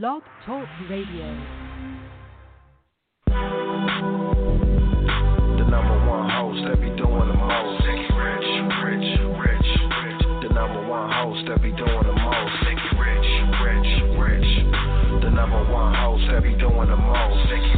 Blog Talk Radio. The number one host that be doing the most. Rich, rich, rich, rich. The number one host that be doing the most. Rich, rich, rich. The number one host that be doing the most.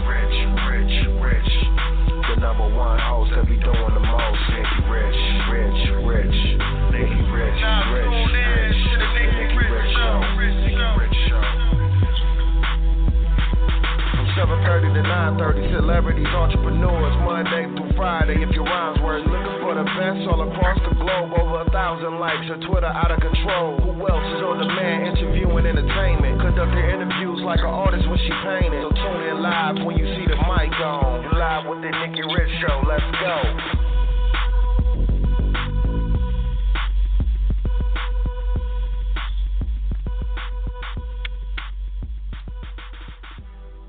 30 to 9.30, celebrities, entrepreneurs, Monday through Friday, if your rhymes worth. Looking for the best all across the globe, over a thousand likes your Twitter out of control. Who else is on demand interviewing entertainment? Conducting interviews like an artist when she painting. So tune in live when you see the mic on. You live with the Nikki Rich Show, let's go.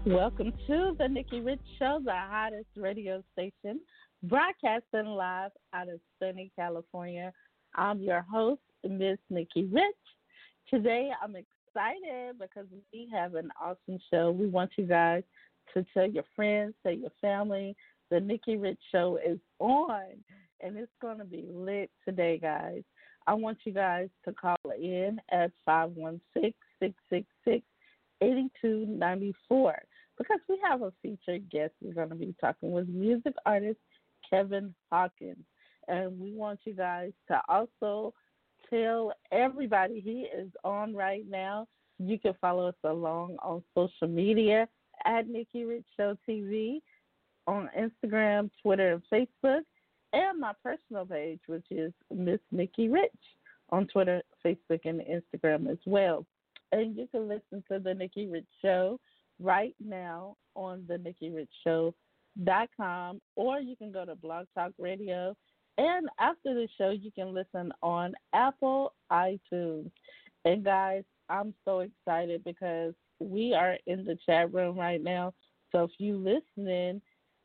Welcome to the Nikki Rich Show, the hottest radio station, broadcasting live out of sunny California. I'm your host, Miss Nikki Rich. Today I'm excited because we have an awesome show. We want you guys to tell your friends, tell your family, the Nikki Rich Show is on, and it's going to be lit today, guys. I want you guys to call in at 516 666 8294 because we have a featured guest. We're going to be talking with music artist Kevin Hawkins. And we want you guys to also tell everybody he is on right now. You can follow us along on social media at Nikki Rich Show TV on Instagram, Twitter, and Facebook, and my personal page, which is Miss Nikki Rich on Twitter, Facebook, and Instagram as well. And you can listen to the Nikki Rich Show right now on the Nikki Rich Show.com, or you can go to Blog Talk Radio. And after the show, you can listen on Apple iTunes. And guys, I'm so excited because we are in the chat room right now. So if you listening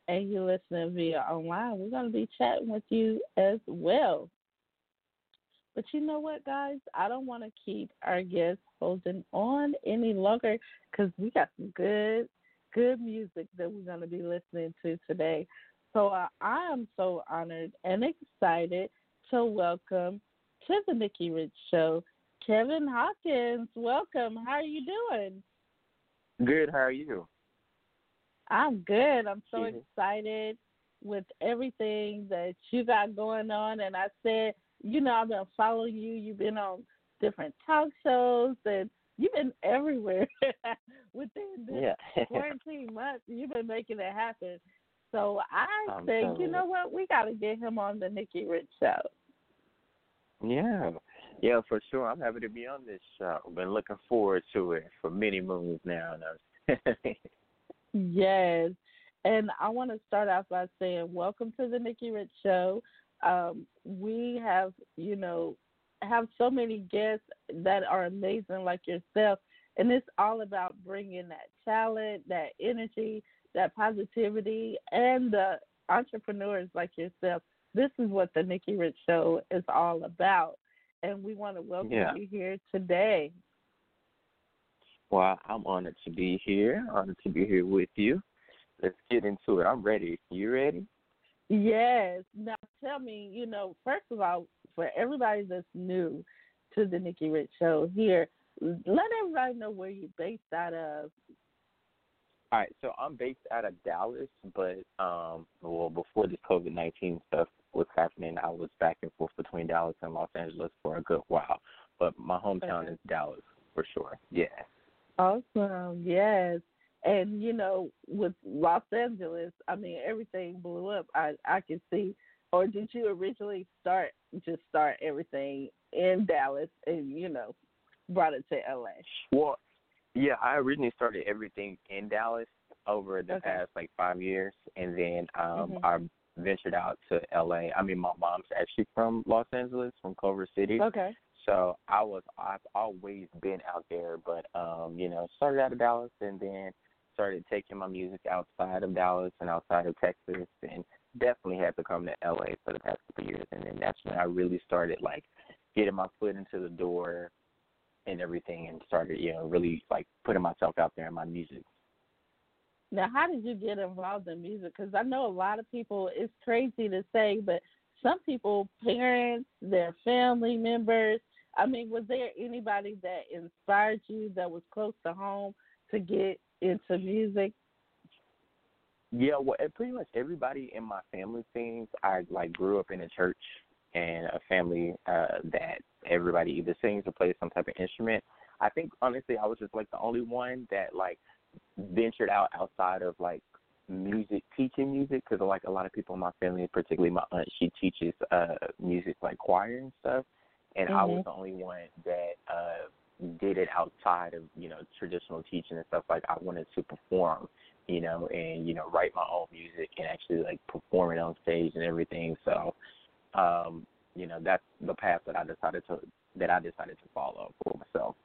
and you're listening via online, we're going to be chatting with you as well. But you know what, guys? I don't want to keep our guests holding on any longer because we got some good, good music that we're going to be listening to today. So uh, I am so honored and excited to welcome to the Nikki Rich Show Kevin Hawkins. Welcome. How are you doing? Good. How are you? I'm good. I'm so Mhm. excited with everything that you got going on. And I said, you know, I've been following you. You've been on different talk shows and you've been everywhere within this Yeah. quarantine months. You've been making it happen. So I I'm you you. know what? We got to get him on the Nikki Rich show. yeah. Yeah, for sure. I'm happy to be on this show. Been looking forward to it for many moons now. Yes. And I want to start off by saying, welcome to the Nikki Rich Show. Um, we have, you know, have so many guests that are amazing like yourself. And it's all about bringing that talent, that energy, that positivity, and the entrepreneurs like yourself. This is what the Nikki Rich Show is all about. And we want to welcome Yeah. you here today. well, I'm honored to be here. Honored to be here with you. Let's get into it. I'm ready. You ready? Yes. Now tell me, you know, first of all, for everybody that's new to the Nikki Rich Show here, let everybody know where you're based out of. All right, so I'm based out of Dallas, but um, well, before this COVID nineteen stuff was happening, I was back and forth between Dallas and Los Angeles for a good while. But my hometown Okay. is Dallas for sure. Yeah. Awesome. Yes. And you know, with Los Angeles, I mean everything blew up. I I can see. Or did you originally start just start everything in Dallas and, you know, brought it to LA? Well, yeah, I originally started everything in Dallas over the Okay. past like five years, and then um Mhm. I ventured out to LA. I mean, my mom's actually from Los Angeles, from Culver City. Okay. So I was I've always been out there, but um, you know, started out of Dallas and then started taking my music outside of Dallas and outside of Texas and definitely had to come to LA for the past couple years and then that's when I really started like getting my foot into the door and everything, and started you know really like putting myself out there in my music. Now, how did you get involved in music? Because I know a lot of people. It's crazy to say, but some people, parents, their family members. I mean, was there anybody that inspired you that was close to home to get into music? Yeah, well, pretty much everybody in my family sings. I like grew up in a church and a family uh that everybody either sings or plays some type of instrument. I think honestly, I was just like the only one that like ventured out outside of like music, teaching music, because like a lot of people in my family, particularly my aunt, she teaches uh music like choir and stuff, and mm-hmm. I was the only one that uh did it outside of you know traditional teaching and stuff. Like I wanted to perform you know, and you know, write my own music and actually like perform it on stage and everything. So, um, you know, that's the path that I decided to that I decided to follow for myself.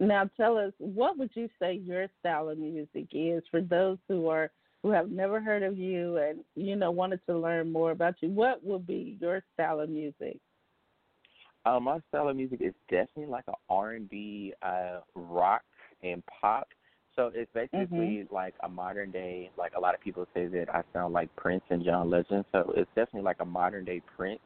Now, tell us what would you say your style of music is for those who are who have never heard of you and you know wanted to learn more about you. What would be your style of music? Uh, my style of music is definitely like a R and B, uh, rock and pop so it's basically mm-hmm. like a modern day. Like a lot of people say that I sound like Prince and John Legend. So it's definitely like a modern day Prince,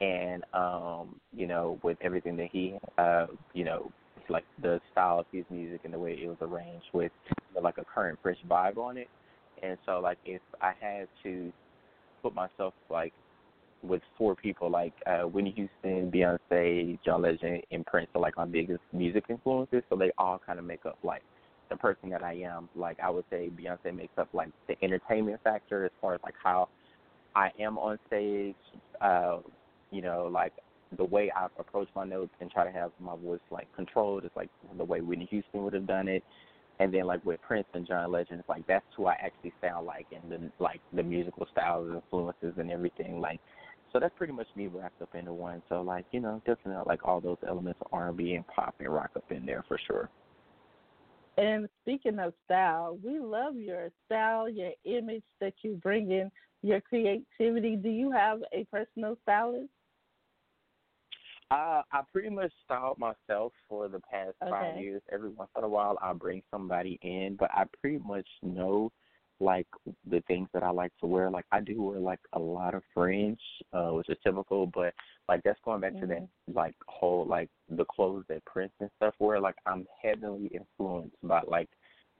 and um, you know, with everything that he, uh, you know, like the style of his music and the way it was arranged with you know, like a current fresh vibe on it. And so like if I had to put myself like with four people like uh Whitney Houston, Beyonce, John Legend, and Prince are like my biggest music influences. So they all kind of make up like the person that I am. Like I would say Beyonce makes up like the entertainment factor as far as like how I am on stage, uh, you know, like the way I approach my notes and try to have my voice like controlled is like the way Whitney Houston would have done it. And then like with Prince and John Legend, it's like that's who I actually sound like and the like the musical styles, and influences and everything. Like so that's pretty much me wrapped up into one. So like, you know, definitely like all those elements of R and B and pop and rock up in there for sure. And speaking of style, we love your style, your image that you bring in, your creativity. Do you have a personal stylist? Uh, I pretty much styled myself for the past okay. five years. Every once in a while, I bring somebody in, but I pretty much know like the things that I like to wear. Like I do wear like a lot of fringe, uh, which is typical, but like that's going back mm-hmm. to that like whole like the clothes that Prince and stuff wear. Like I'm heavily influenced by like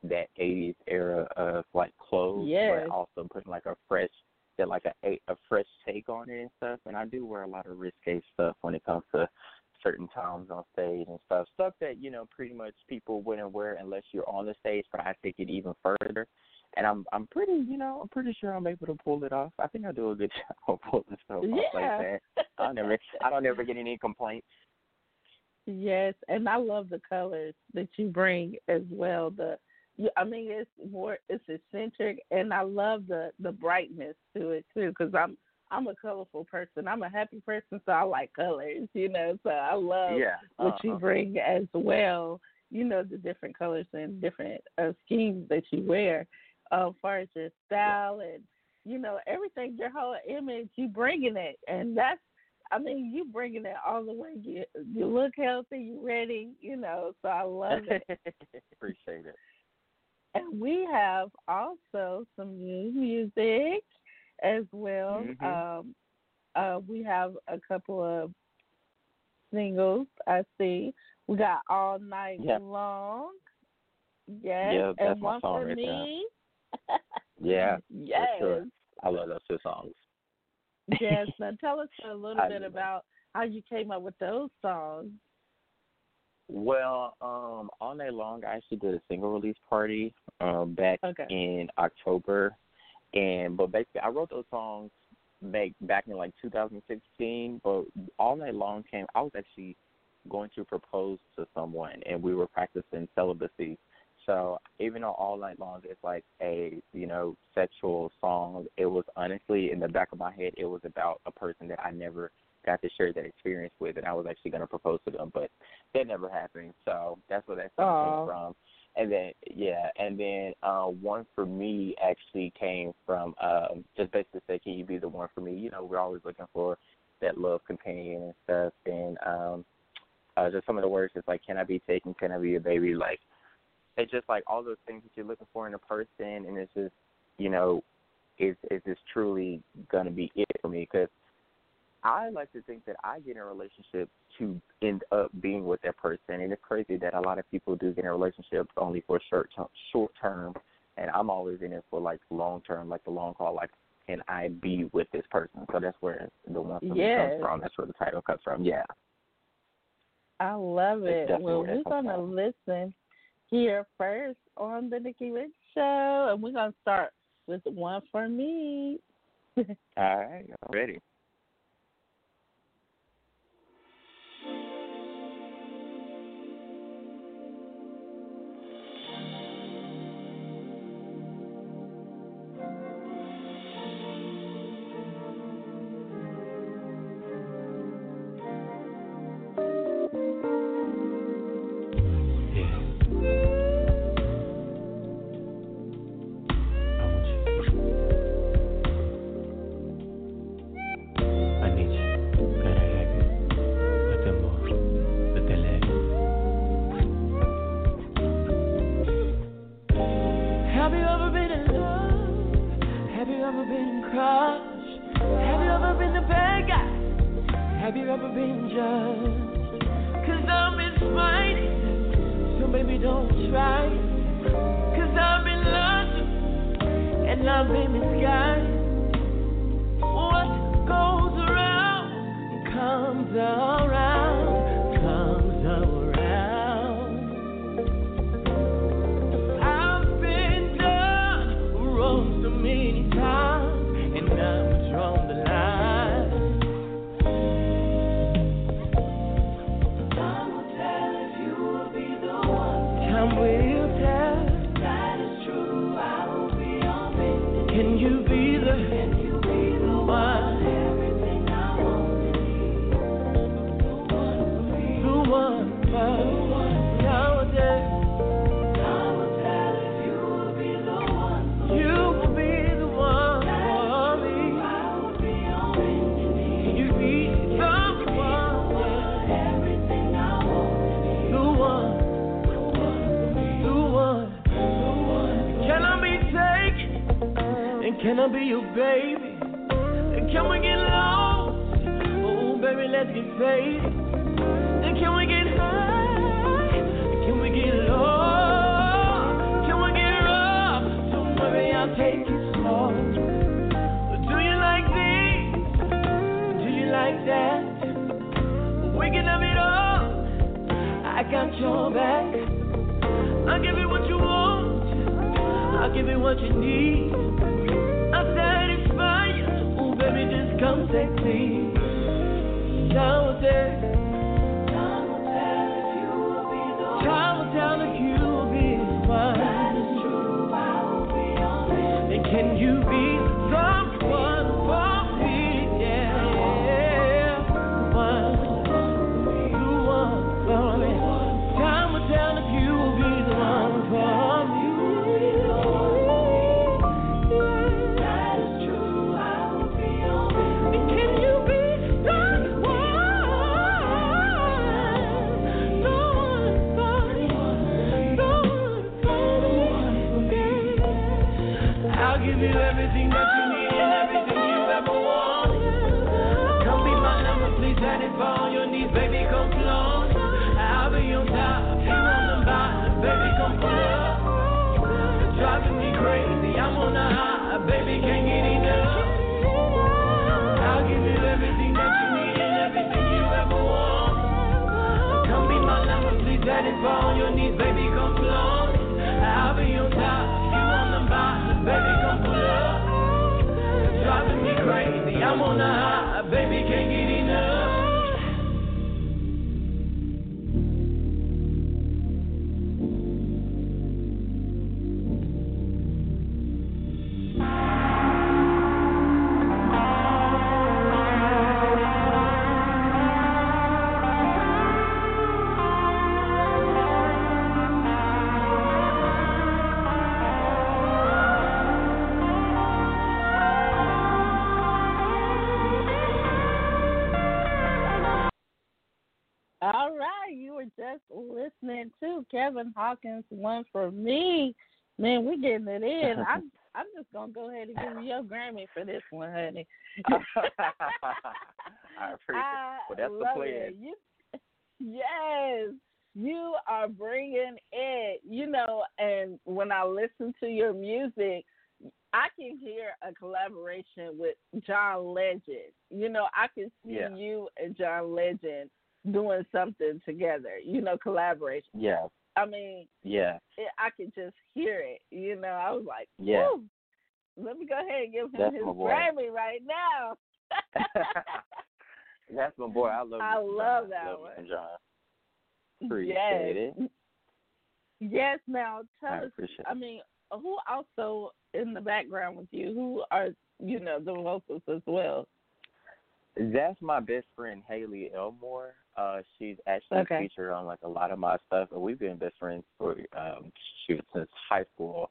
that eighties era of like clothes, yes. but also putting like a fresh that like a a fresh take on it and stuff. And I do wear a lot of risque stuff when it comes to certain times on stage and stuff. Stuff that, you know, pretty much people wouldn't wear unless you're on the stage, but I take it even further and I'm I'm pretty you know I'm pretty sure I'm able to pull it off. I think I do a good job of pulling stuff yeah. off like that. I never I don't ever get any complaints. Yes, and I love the colors that you bring as well. The I mean it's more it's eccentric, and I love the the brightness to it too because I'm I'm a colorful person. I'm a happy person, so I like colors. You know, so I love yeah. what uh-huh. you bring as well. You know the different colors and different uh, schemes that you wear uh, as far as your style and you know everything, your whole image, you bringing it, and that's I mean you bringing it all the way. You you look healthy, you ready, you know. So I love it. Appreciate it. And we have also some new music as well. Mm-hmm. Um, uh, we have a couple of singles. I see. We got all night yeah. long. Yes, yeah, and one for right me. Yeah. Yes. Sure. I love those two songs. yes. Now tell us a little bit about how you came up with those songs. Well, um, all night long, I actually did a single release party um, back Okay. in October, and but basically, I wrote those songs back back in like 2016. But all night long came. I was actually going to propose to someone, and we were practicing celibacy. So even though all night long is like a you know sexual song, it was honestly in the back of my head, it was about a person that I never got to share that experience with, and I was actually going to propose to them, but that never happened. So that's where that song Aw. came from. And then yeah, and then uh, one for me actually came from um, just basically say, can you be the one for me? You know, we're always looking for that love companion and stuff, and um, uh, just some of the words, just like "Can I be taken? Can I be a baby?" Like it's just like all those things that you're looking for in a person, and it's just you know, is is this truly gonna be it for me? Because I like to think that I get in a relationship to end up being with that person, and it's crazy that a lot of people do get in a relationship only for short term, short term, and I'm always in it for like long term, like the long haul. Like, can I be with this person? So that's where the one yes. comes from. That's where the title comes from. Yeah. I love it. Well, we're gonna listen here first on the Nikki Rich Show, and we're gonna start with one for me. All right, ready. Have you ever been judged? Cause I'm inspired. So baby, don't try. Cause I'm in love. And I've been misguided. What goes around comes around. Can I be your baby? Can we get lost? Oh, baby, let's get faded. Can we get high? Can we get low? Can we get rough? Don't worry, I'll take it slow. Do you like this? Do you like that? We can have it all. I got your back. I'll give you what you want. I'll give you what you need just come take me. Time will tell. Time will tell if you will be the one. Time will tell if you. Listening to Kevin Hawkins, one for me. Man, we're getting it in. I'm I'm just gonna go ahead and give you your Grammy for this one, honey. I appreciate I it. Well, that's the plan. You, yes, you are bringing it. You know, and when I listen to your music, I can hear a collaboration with John Legend. You know, I can see Yeah. you and John Legend doing something together. You know, collaboration. Yeah, I mean, yeah, it, I could just hear it. You know, I was like, Yeah. Woo, let me go ahead and give him That's his. Grammy right now. that's my boy. I love. I love John. that love me one. John. Appreciate yes. it. Yes. Now tell I us. I mean, who also in the background with you? Who are you know the vocals as well? That's my best friend Haley Elmore. Uh, she's actually Okay. featured on like a lot of my stuff, and we've been best friends for um, shoot since high school.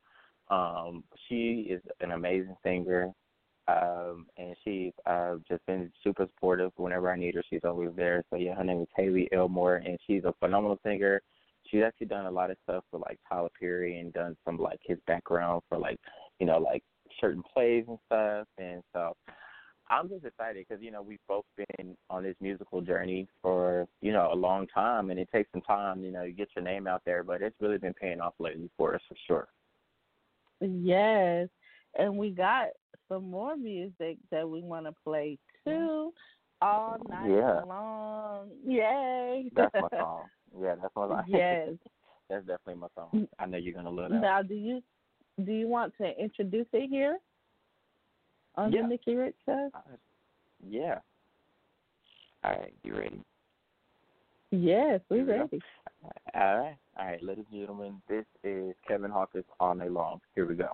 Um, she is an amazing singer, um, and she's uh, just been super supportive. Whenever I need her, she's always there. So yeah, her name is Haley Elmore, and she's a phenomenal singer. She's actually done a lot of stuff for like Tyler Perry and done some like his background for like you know like certain plays and stuff. And so I'm just excited because you know we've both been on this musical journey for you know a long time, and it takes some time, you know, to get your name out there. But it's really been paying off lately for us for sure. Yes, and we got some more music that we want to play mm-hmm. too, all night Yeah. long. Yay! That's my song. Yeah, that's my song. yes. that's definitely my song. I know you're gonna love that. Now, do you do you want to introduce it here on Yeah. the Nikki Rich Show? Yeah. All right, you ready? Yes, we're we go. ready. All right, all right, ladies and gentlemen, this is Kevin Hawkins all night long. Here we go.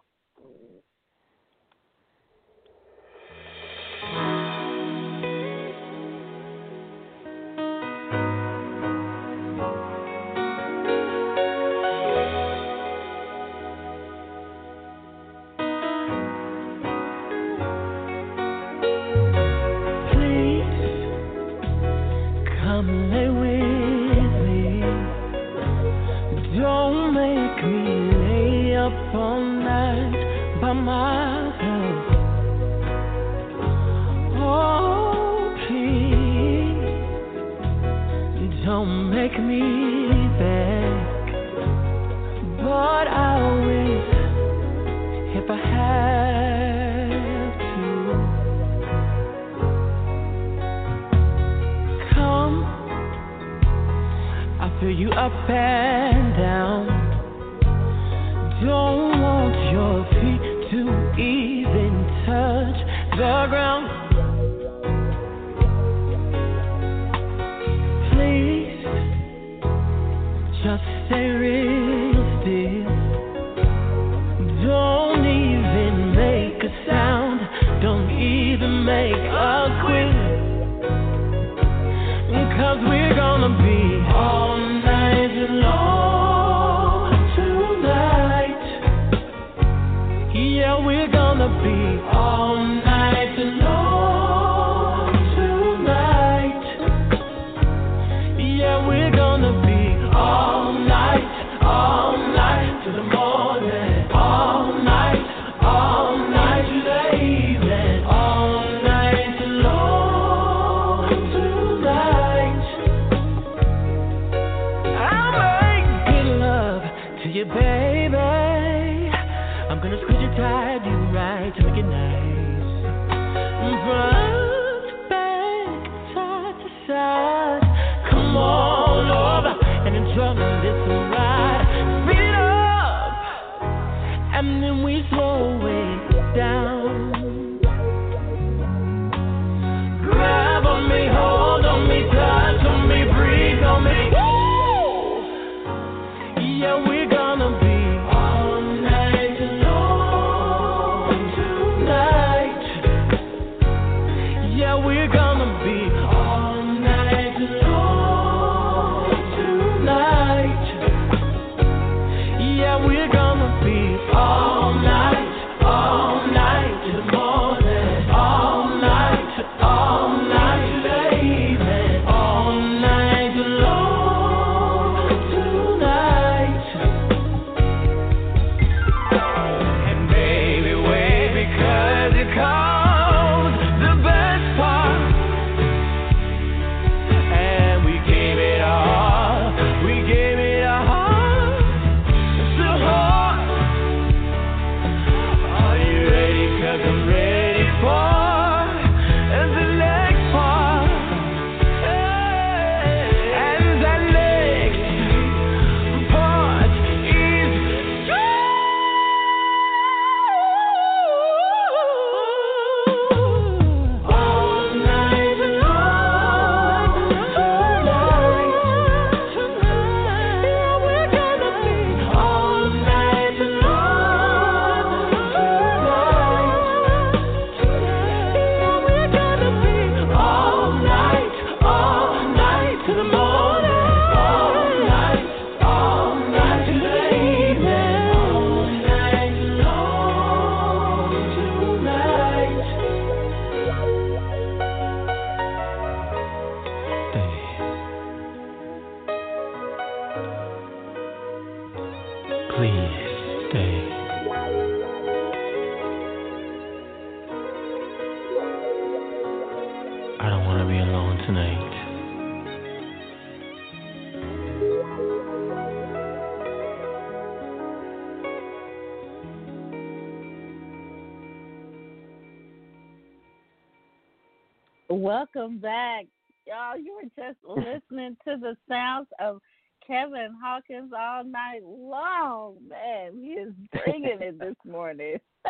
Welcome back. Y'all, you were just listening to the sounds of Kevin Hawkins all night long. Man, he is bringing it this morning.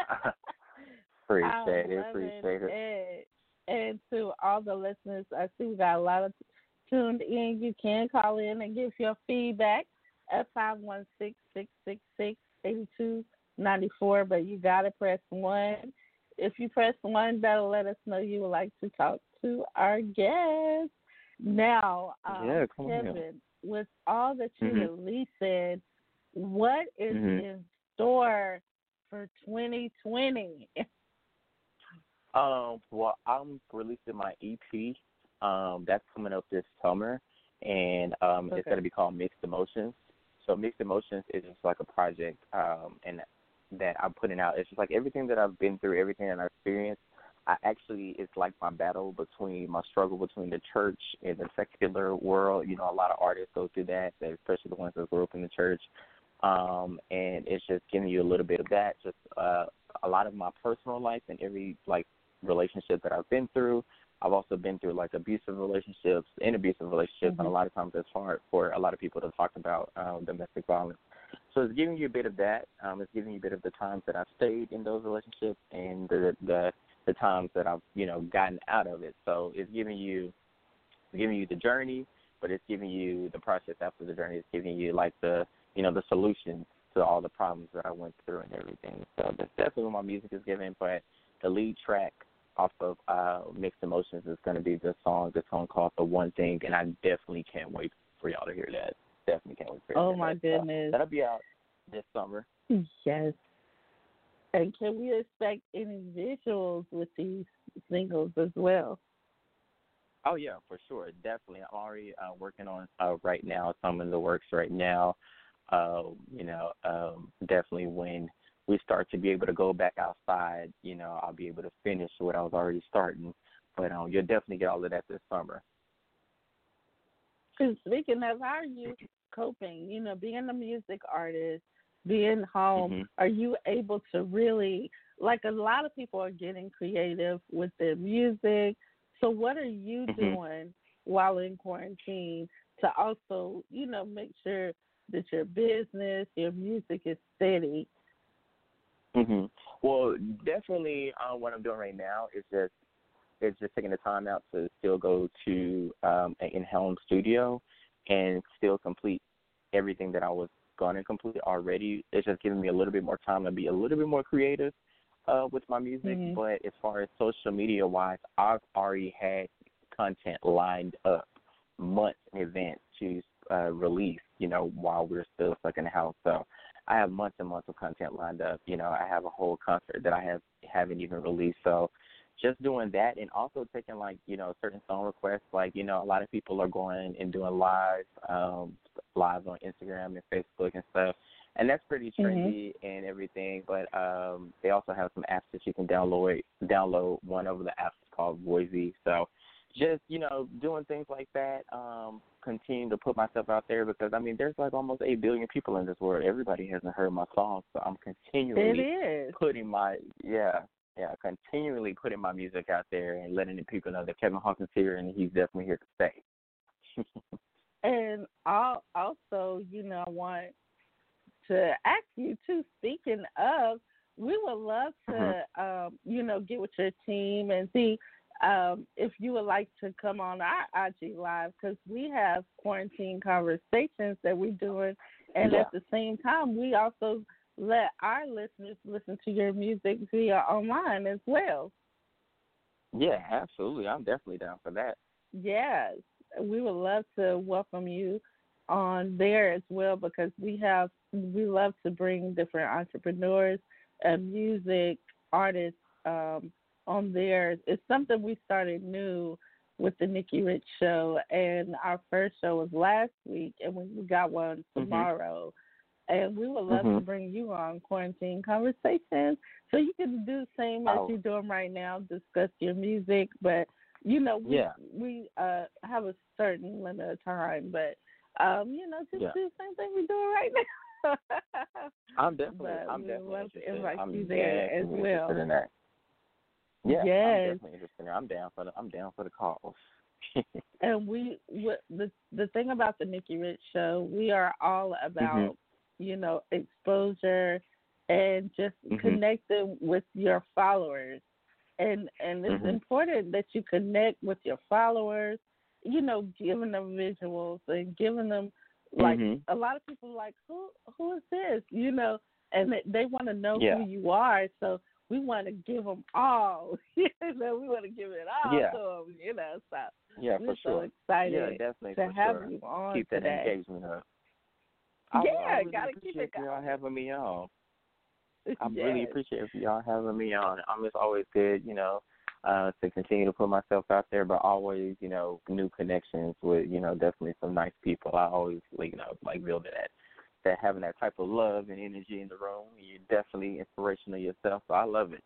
appreciate it. Appreciate it. And, and to all the listeners, I see we got a lot of tuned in. You can call in and give your feedback at five one six six six six eighty two ninety four. But you gotta press one. If you press one, that'll let us know you would like to talk to our guest. Now, um, Yeah, come Kevin, here. with all that you Mhm. releasing, what is Mhm. in store for 2020? Um, well, I'm releasing my EP. Um, that's coming up this summer, and um, it's going to be called Mixed Emotions. So Mixed Emotions is just like a project, um, and that I'm putting out. It's just like everything that I've been through, everything that I've experienced. I actually, it's like my battle between my struggle between the church and the secular world. You know, a lot of artists go through that, especially the ones that grew up in the church. Um, and it's just giving you a little bit of that, just uh, a lot of my personal life and every like relationship that I've been through. I've also been through like abusive relationships and abusive relationships, and a Mhm. lot of times it's hard for a lot of people to talk about um, domestic violence. So it's giving you a bit of that. Um, it's giving you a bit of the times that I've stayed in those relationships and the the the times that I've you know gotten out of it. So it's giving you it's giving you the journey, but it's giving you the process after the journey. It's giving you like the you know the solutions to all the problems that I went through and everything. So that's definitely what my music is giving. But the lead track off of uh, Mixed Emotions is going to be the song, the song called "The One Thing," and I definitely can't wait for y'all to hear that. Definitely can't wait for Oh my that. So goodness. that'll be out this summer. Yes. And can we expect any visuals with these singles as well? Oh yeah, for sure, definitely. I'm already uh, working on uh, right now. Some in the works right now. Uh, you know, um, definitely when we start to be able to go back outside, you know, I'll be able to finish what I was already starting. But um, you'll definitely get all of that this summer. And speaking of, how are you coping? You know, being a music artist, being home, Mhm. are you able to really, like a lot of people are getting creative with their music. So, what are you Mhm. doing while in quarantine to also, you know, make sure that your business, your music is steady? hmm Well, definitely, uh, what I'm doing right now is just is just taking the time out to still go to um, an in-home studio and still complete everything that I was going to complete already. It's just giving me a little bit more time to be a little bit more creative uh, with my music. Mhm. But as far as social media wise, I've already had content lined up months in advance to uh, release. You know, while we're still stuck in the house, so. I have months and months of content lined up. You know, I have a whole concert that I have haven't even released. So just doing that and also taking like, you know, certain song requests. Like, you know, a lot of people are going and doing live, um, lives on Instagram and Facebook and stuff. And that's pretty trendy and everything. But um they also have some apps that you can download download one of the apps called Voisey. So just, you know, doing things like that, um, continue to put myself out there because I mean there's like almost eight billion people in this world. Everybody hasn't heard my song, so I'm continually putting my yeah, yeah, continually putting my music out there and letting the people know that Kevin Hawkins here and he's definitely here to stay. And al- also, you know, I want to ask you too. Speaking of, we would love to, um, you know, get with your team and see um, if you would like to come on our IG live because we have quarantine conversations that we're doing, and Yeah. at the same time, we also let our listeners listen to your music via online as well. yeah, absolutely. I'm definitely down for that. Yes, we would love to welcome you on there as well because we have we love to bring different entrepreneurs and music artists um, on there. It's something we started new with the Nikki Rich show, and our first show was last week, and we got one Mhm. tomorrow. And we would love to Mhm. bring you on quarantine conversations so you can do the same as Oh. you're doing right now, discuss your music. But you know, we Yeah. we uh have a certain limit of time, but um, you know, just Yeah. do the same thing we're doing right now. I'm definitely, But I'm definitely love to interested. invite I'm you there as well. interested in that. Yeah, Yes. I'm definitely interested in that. I'm down for the, I'm down for the calls. and we what the the thing about the Nikki Rich show, we are all about Mm-hmm. You know exposure and just Mhm. connecting with your followers, and and it's Mhm. important that you connect with your followers. You know, giving them visuals and giving them like Mhm. a lot of people like who who is this you know and they, they want to know Yeah. who you are so we want to give them all you know we want to give it all Yeah. to them you know so Yeah, we're for so sure. excited Yeah, definitely to have sure. you on Keep that today engagement up. I, Yeah, I really gotta keep it y'all having me on. I Yes. really appreciate y'all having me on. Um, it's always good, you know, uh, to continue to put myself out there, but always, you know, new connections with, you know, definitely some nice people. I always, like, you know, like building that, that having that type of love and energy in the room. You're definitely inspirational yourself, so I love it.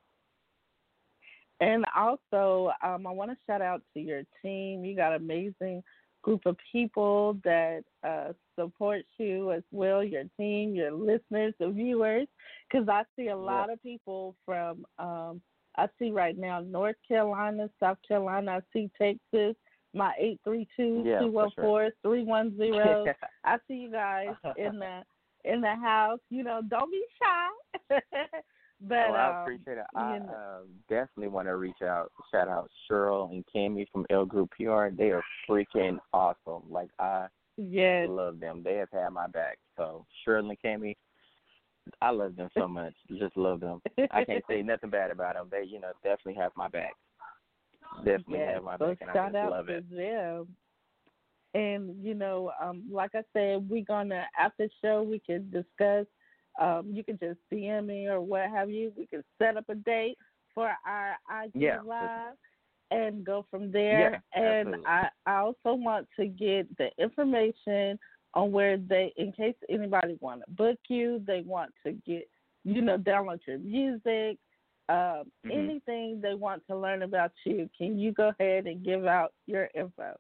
And also, um, I want to shout out to your team. You got amazing group of people that uh, support you as well, your team, your listeners, the viewers, because I see a lot of people from, um, I see right now North Carolina, South Carolina, I see Texas, my 832 Yeah, sure. 310 I see you guys in the in the house. You know, don't be shy. but oh, I um, appreciate it. I you know- um, definitely want to reach out, shout out Cheryl and Cammy from L Group PR. They are freaking awesome. Like I yes, love them. They have had my back. So Cheryl and Cammy, I love them so much. Just love them. I can't say nothing bad about them. They, you know, definitely have my back. Definitely yes. have my so back, and I just out love to it. them. And you know, um, like I said, we're gonna after show we can discuss. Um, you can just DM me or what have you. We can set up a date for our IG Yeah, live and go from there. Yeah, and. I, I also want to get the information on where they, in case anybody want to book you, they want to get, you know, download your music, um, Mhm. anything they want to learn about you. Can you go ahead and give out your info?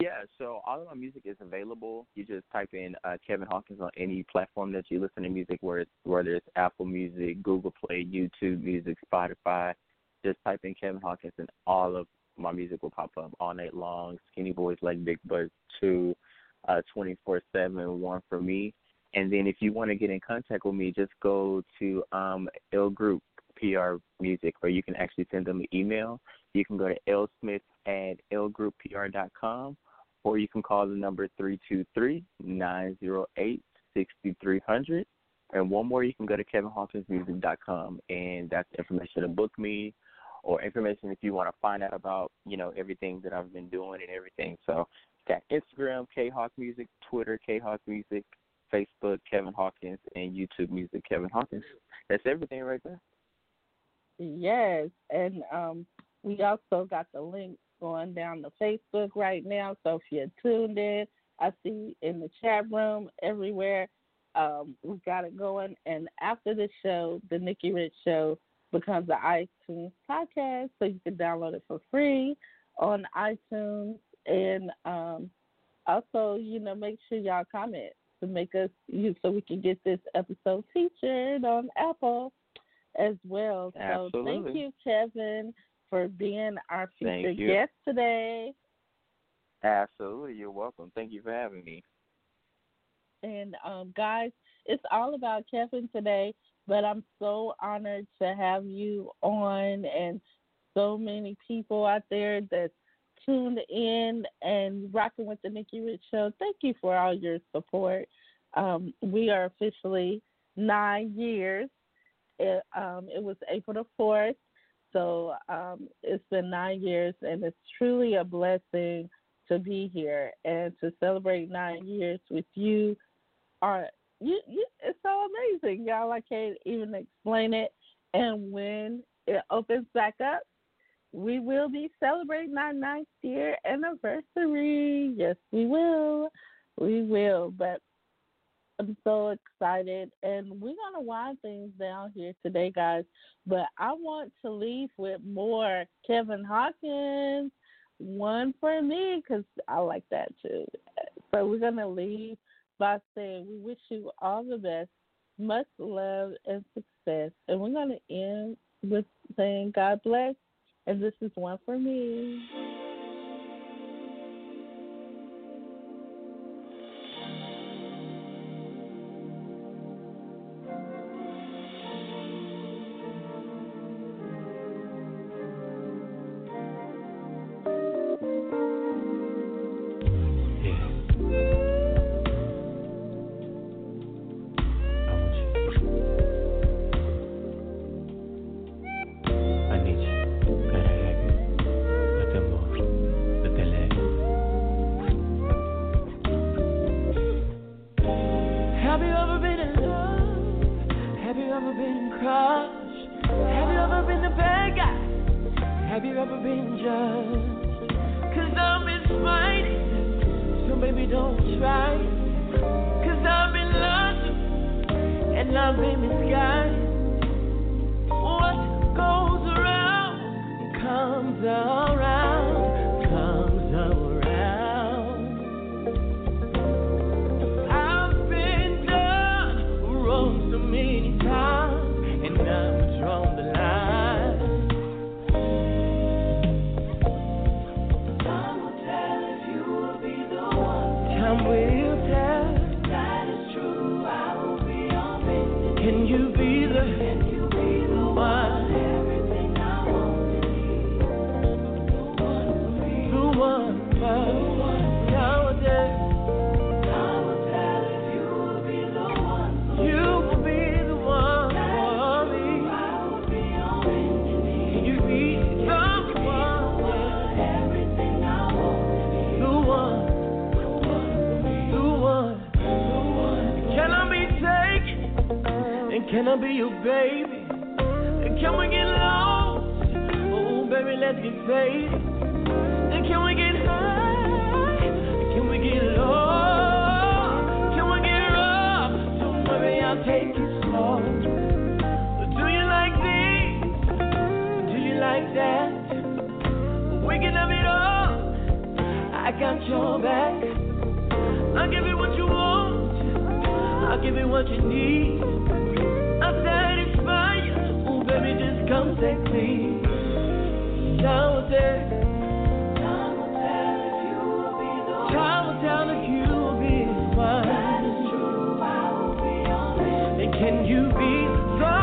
Yeah, so all of my music is available. You just type in uh, Kevin Hawkins on any platform that you listen to music, where it's, whether it's Apple Music, Google Play, YouTube Music, Spotify. Just type in Kevin Hawkins, and all of my music will pop up all night long. Skinny Boys Like Big Birds Two, uh, twenty four seven, one for me. And then if you want to get in contact with me, just go to um, L Group PR Music, or you can actually send them an email. You can go to lsmith at lgrouppr.com, or you can call the number 323-908-6300. And one more, you can go to kevinhawkinsmusic.com, and that's information to book me or information if you want to find out about, you know, everything that I've been doing and everything. So got Instagram, K Hawk Music, Twitter, K Hawk Music, Facebook, Kevin Hawkins, and YouTube Music, Kevin Hawkins. That's everything right there. Yes, and um, we also got the link going down to Facebook right now. So if you're tuned in, I see in the chat room everywhere. Um, we got it going, and after the show, the Nikki Rich Show becomes an iTunes podcast, so you can download it for free on iTunes, and um, also, you know, make sure y'all comment to make us you so we can get this episode featured on Apple as well. So thank you, Kevin, for being our featured guest today. Absolutely. You're welcome. Thank you for having me. And um, guys, it's all about Kevin today, but I'm so honored to have you on and so many people out there that tuned in and rocking with the Nikki Rich Show. Thank you for all your support. Um, we are officially nine years. It, um, it was April the 4th, so um, it's been nine years, and it's truly a blessing to be here and to celebrate nine years with you are you, you it's so amazing, y'all. I can't even explain it. And when it opens back up, we will be celebrating our ninth year anniversary. Yes, we will. We will. But I'm so excited, and we're gonna wind things down here today, guys. But I want to leave with more Kevin Hawkins, one for me, cause I like that too. So we're gonna leave by saying we wish you all the best, much love and success, and we're gonna end with saying God bless, and this is one for me. Can you be strong?